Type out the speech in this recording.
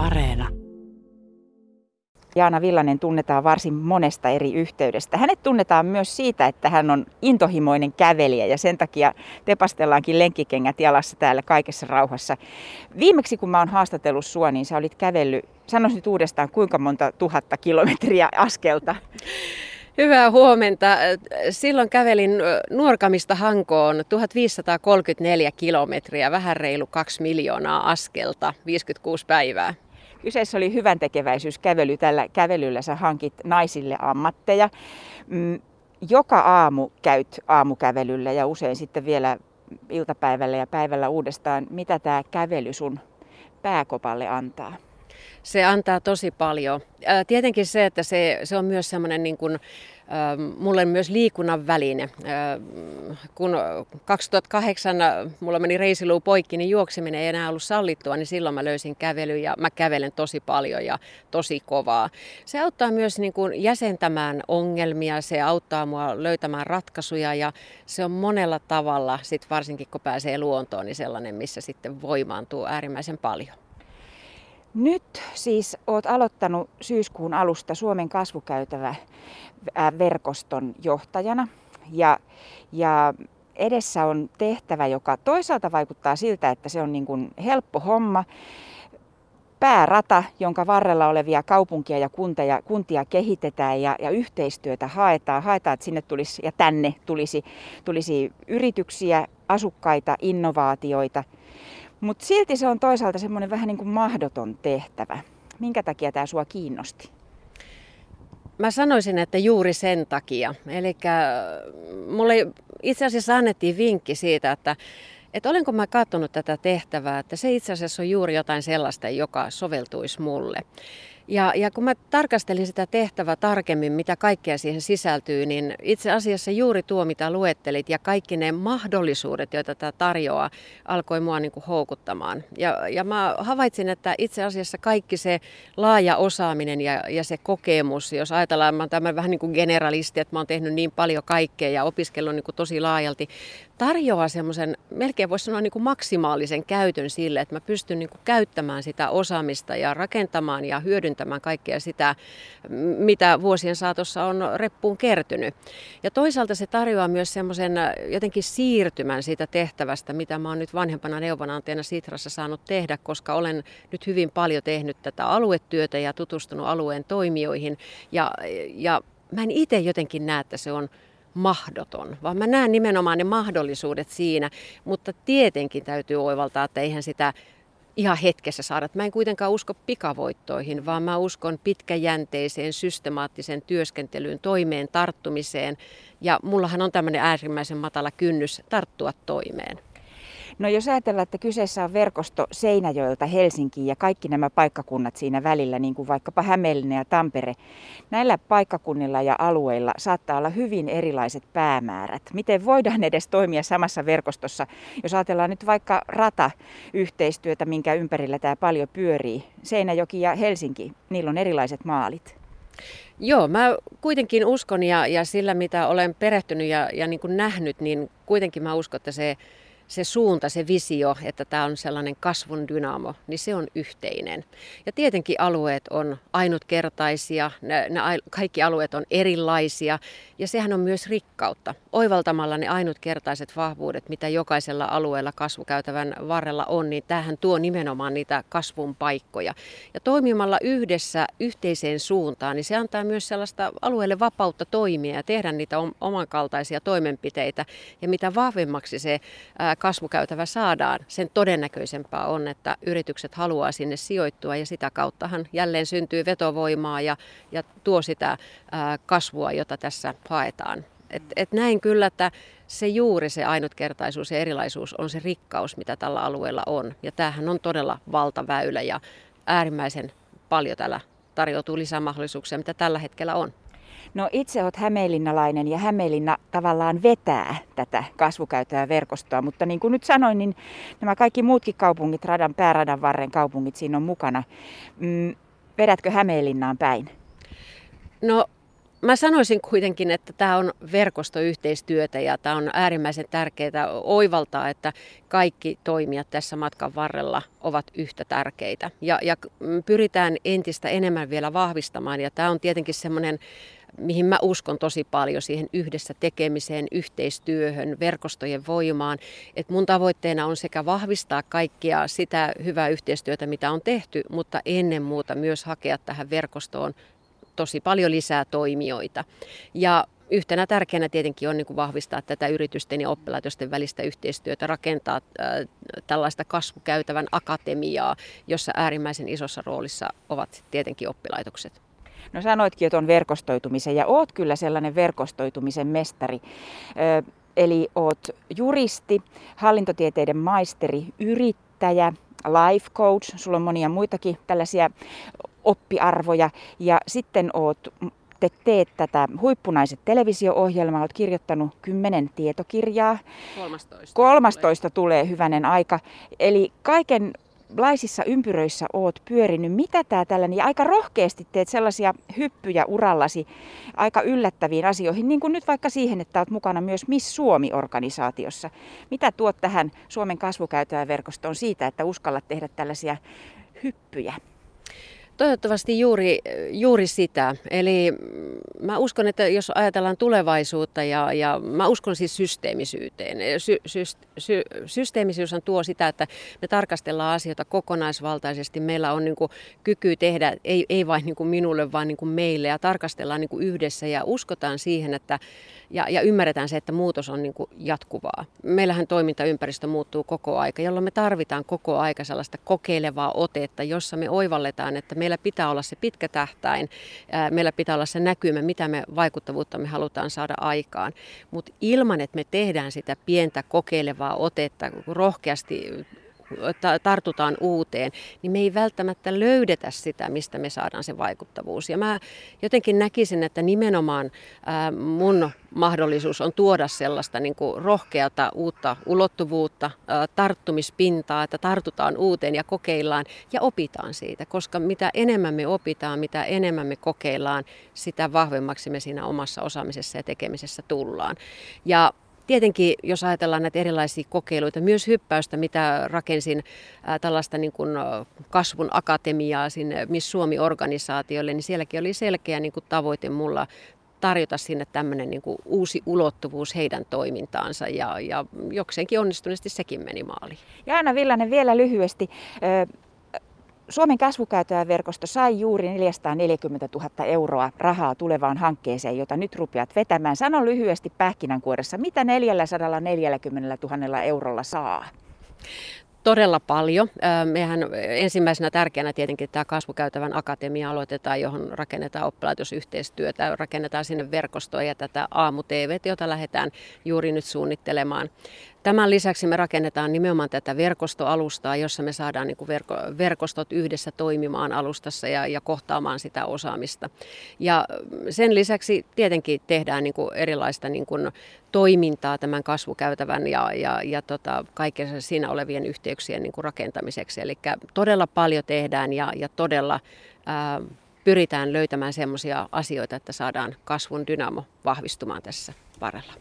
Areena. Jaana Villanen tunnetaan varsin monesta eri yhteydestä. Hänet tunnetaan myös siitä, että hän on intohimoinen kävelijä ja sen takia tepastellaankin lenkkikengät jalassa täällä kaikessa rauhassa. Viimeksi kun mä oon haastatellut sua, niin sä olit kävellyt, sanoisin nyt uudestaan, kuinka monta tuhatta kilometriä askelta? Hyvää huomenta. Silloin kävelin Nuorkamista Hankoon 1534 kilometriä, vähän reilu 2 miljoonaa askelta, 56 päivää. Kyseessä oli hyvän tekeväisyyskävely. Tällä kävelyllä sä hankit naisille ammatteja. Mm, joka aamu käyt aamukävelyllä ja usein sitten vielä iltapäivällä ja päivällä uudestaan. Mitä tämä kävely sun pääkopalle antaa? Se antaa tosi paljon. Tietenkin se, että se, se on myös semmoinen niin kuin, mulle myös liikunnan väline. Kun 2008 mulla meni reisiluu poikki, niin juokseminen ei enää ollut sallittua, niin silloin mä löysin kävelyn ja mä kävelen tosi paljon ja tosi kovaa. Se auttaa myös niin kuin jäsentämään ongelmia, se auttaa mua löytämään ratkaisuja ja se on monella tavalla, sit varsinkin kun pääsee luontoon, niin sellainen, missä sitten voimaantuu äärimmäisen paljon. Nyt siis olet aloittanut syyskuun alusta Suomen kasvukäytävä verkoston johtajana ja, ja edessä on tehtävä, joka toisaalta vaikuttaa siltä, että se on niin kuin helppo homma. Päärata, jonka varrella olevia kaupunkia ja kuntia, kuntia kehitetään ja, ja yhteistyötä haetaan. Haetaan, että sinne tulisi ja tänne tulisi, tulisi yrityksiä, asukkaita, innovaatioita – mutta silti se on toisaalta semmoinen vähän niin kuin mahdoton tehtävä. Minkä takia tämä sua kiinnosti? Mä sanoisin, että juuri sen takia. Eli mulle itse asiassa annettiin vinkki siitä, että, että olenko mä katsonut tätä tehtävää, että se itse asiassa on juuri jotain sellaista, joka soveltuisi mulle. Ja, ja kun mä tarkastelin sitä tehtävää tarkemmin, mitä kaikkea siihen sisältyy, niin itse asiassa juuri tuo, mitä luettelit ja kaikki ne mahdollisuudet, joita tämä tarjoaa, alkoi mua niin kuin houkuttamaan. Ja, ja mä havaitsin, että itse asiassa kaikki se laaja osaaminen ja, ja se kokemus, jos ajatellaan, mä oon tämän vähän niin kuin generalisti, että mä oon tehnyt niin paljon kaikkea ja opiskellut niin kuin tosi laajalti, tarjoaa semmoisen, melkein voisi sanoa niin kuin maksimaalisen käytön sille, että mä pystyn niin kuin käyttämään sitä osaamista ja rakentamaan ja hyödyntämään kaikkea sitä, mitä vuosien saatossa on reppuun kertynyt. Ja toisaalta se tarjoaa myös semmoisen jotenkin siirtymän siitä tehtävästä, mitä mä oon nyt vanhempana neuvonantajana Sitrassa saanut tehdä, koska olen nyt hyvin paljon tehnyt tätä aluetyötä ja tutustunut alueen toimijoihin. Ja, ja mä en itse jotenkin näe, että se on mahdoton, vaan mä näen nimenomaan ne mahdollisuudet siinä, mutta tietenkin täytyy oivaltaa, että eihän sitä ihan hetkessä saada. Mä en kuitenkaan usko pikavoittoihin, vaan mä uskon pitkäjänteiseen, systemaattiseen työskentelyyn, toimeen tarttumiseen. Ja mullahan on tämmöinen äärimmäisen matala kynnys tarttua toimeen. No jos ajatellaan, että kyseessä on verkosto Seinäjoelta Helsinkiin ja kaikki nämä paikkakunnat siinä välillä, niin kuin vaikkapa Hämeenlinna ja Tampere, näillä paikkakunnilla ja alueilla saattaa olla hyvin erilaiset päämäärät. Miten voidaan edes toimia samassa verkostossa, jos ajatellaan nyt vaikka rata-yhteistyötä, minkä ympärillä tämä paljon pyörii. Seinäjoki ja Helsinki, niillä on erilaiset maalit. Joo, mä kuitenkin uskon ja, ja sillä mitä olen perehtynyt ja, ja niin kuin nähnyt, niin kuitenkin mä uskon, että se se suunta, se visio, että tämä on sellainen kasvun dynamo, niin se on yhteinen. Ja tietenkin alueet on ainutkertaisia, ne, ne kaikki alueet on erilaisia ja sehän on myös rikkautta. Oivaltamalla ne ainutkertaiset vahvuudet, mitä jokaisella alueella kasvukäytävän varrella on, niin tähän tuo nimenomaan niitä kasvun paikkoja. Ja toimimalla yhdessä yhteiseen suuntaan, niin se antaa myös sellaista alueelle vapautta toimia ja tehdä niitä omankaltaisia toimenpiteitä. Ja mitä vahvemmaksi se kasvukäytävä saadaan, sen todennäköisempää on, että yritykset haluaa sinne sijoittua ja sitä kauttahan jälleen syntyy vetovoimaa ja, ja tuo sitä kasvua, jota tässä haetaan. Et, et näin kyllä, että se juuri se ainutkertaisuus ja erilaisuus on se rikkaus, mitä tällä alueella on. Ja tämähän on todella valtaväylä ja äärimmäisen paljon täällä tarjoutuu lisämahdollisuuksia, mitä tällä hetkellä on. No itse olet hämeenlinnalainen ja Hämeenlinna tavallaan vetää tätä kasvukäytävää verkostoa, mutta niin kuin nyt sanoin, niin nämä kaikki muutkin kaupungit, radan, pääradan varren kaupungit siinä on mukana. Mm, vedätkö Hämeenlinnaan päin? No mä sanoisin kuitenkin, että tämä on verkostoyhteistyötä ja tämä on äärimmäisen tärkeää oivaltaa, että kaikki toimijat tässä matkan varrella ovat yhtä tärkeitä. Ja, ja pyritään entistä enemmän vielä vahvistamaan ja tämä on tietenkin semmoinen mihin mä uskon tosi paljon siihen yhdessä tekemiseen, yhteistyöhön, verkostojen voimaan. Et mun tavoitteena on sekä vahvistaa kaikkia sitä hyvää yhteistyötä, mitä on tehty, mutta ennen muuta myös hakea tähän verkostoon tosi paljon lisää toimijoita. Ja Yhtenä tärkeänä tietenkin on niin kuin vahvistaa tätä yritysten ja oppilaitosten välistä yhteistyötä, rakentaa äh, tällaista kasvukäytävän akatemiaa, jossa äärimmäisen isossa roolissa ovat tietenkin oppilaitokset. No sanoitkin jo tuon verkostoitumisen ja oot kyllä sellainen verkostoitumisen mestari. Ö, eli oot juristi, hallintotieteiden maisteri, yrittäjä, life coach, sulla on monia muitakin tällaisia oppiarvoja ja sitten oot te teet tätä Huippunaiset televisio-ohjelmaa, olet kirjoittanut kymmenen tietokirjaa. 13. 13 tulee hyvänen aika. Eli kaiken laisissa ympyröissä oot pyörinyt. Mitä tämä tällainen, ja aika rohkeasti teet sellaisia hyppyjä urallasi aika yllättäviin asioihin, niin kuin nyt vaikka siihen, että olet mukana myös Miss Suomi-organisaatiossa. Mitä tuot tähän Suomen kasvukäytäjäverkostoon siitä, että uskallat tehdä tällaisia hyppyjä? Toivottavasti juuri, juuri sitä. Eli mä uskon, että jos ajatellaan tulevaisuutta ja, ja mä uskon siis systeemisyyteen. Sy, sy, sy, systeemisyys on tuo sitä, että me tarkastellaan asioita kokonaisvaltaisesti. Meillä on niin kuin kyky tehdä, ei, ei vain niin kuin minulle, vaan niin kuin meille ja tarkastellaan niin kuin yhdessä ja uskotaan siihen, että ja, ja ymmärretään se, että muutos on niin kuin jatkuvaa. Meillähän toimintaympäristö muuttuu koko aika, jolloin me tarvitaan koko aika sellaista kokeilevaa otetta, jossa me oivalletaan, että meillä pitää olla se pitkä tähtäin, meillä pitää olla se näkymä, mitä me vaikuttavuutta me halutaan saada aikaan. Mutta ilman, että me tehdään sitä pientä kokeilevaa otetta rohkeasti tartutaan uuteen, niin me ei välttämättä löydetä sitä, mistä me saadaan se vaikuttavuus. Ja mä jotenkin näkisin, että nimenomaan mun mahdollisuus on tuoda sellaista niin kuin rohkeata uutta ulottuvuutta, tarttumispintaa, että tartutaan uuteen ja kokeillaan ja opitaan siitä, koska mitä enemmän me opitaan, mitä enemmän me kokeillaan, sitä vahvemmaksi me siinä omassa osaamisessa ja tekemisessä tullaan. Ja Tietenkin, jos ajatellaan näitä erilaisia kokeiluita, myös hyppäystä, mitä rakensin ää, tällaista niin kuin kasvun akatemiaa sinne Miss Suomi-organisaatiolle, niin sielläkin oli selkeä niin kuin tavoite mulla tarjota sinne tämmöinen niin kuin uusi ulottuvuus heidän toimintaansa ja, ja jokseenkin onnistuneesti sekin meni maaliin. Ja Anna Villanen vielä lyhyesti. Suomen kasvukäytäjäverkosto sai juuri 440 000 euroa rahaa tulevaan hankkeeseen, jota nyt rupeat vetämään. Sano lyhyesti pähkinänkuoressa, mitä 440 000 eurolla saa? Todella paljon. Mehän ensimmäisenä tärkeänä tietenkin tämä kasvukäytävän akatemia aloitetaan, johon rakennetaan oppilaitosyhteistyötä, rakennetaan sinne verkostoa ja tätä aamu-TV, jota lähdetään juuri nyt suunnittelemaan. Tämän lisäksi me rakennetaan nimenomaan tätä verkostoalustaa, jossa me saadaan niin kuin verko, verkostot yhdessä toimimaan alustassa ja, ja kohtaamaan sitä osaamista. Ja sen lisäksi tietenkin tehdään niin kuin erilaista niin kuin toimintaa tämän kasvukäytävän ja, ja, ja tota, kaiken siinä olevien yhteyksien niin kuin rakentamiseksi. Eli todella paljon tehdään ja, ja todella ää, pyritään löytämään sellaisia asioita, että saadaan kasvun dynamo vahvistumaan tässä varrella.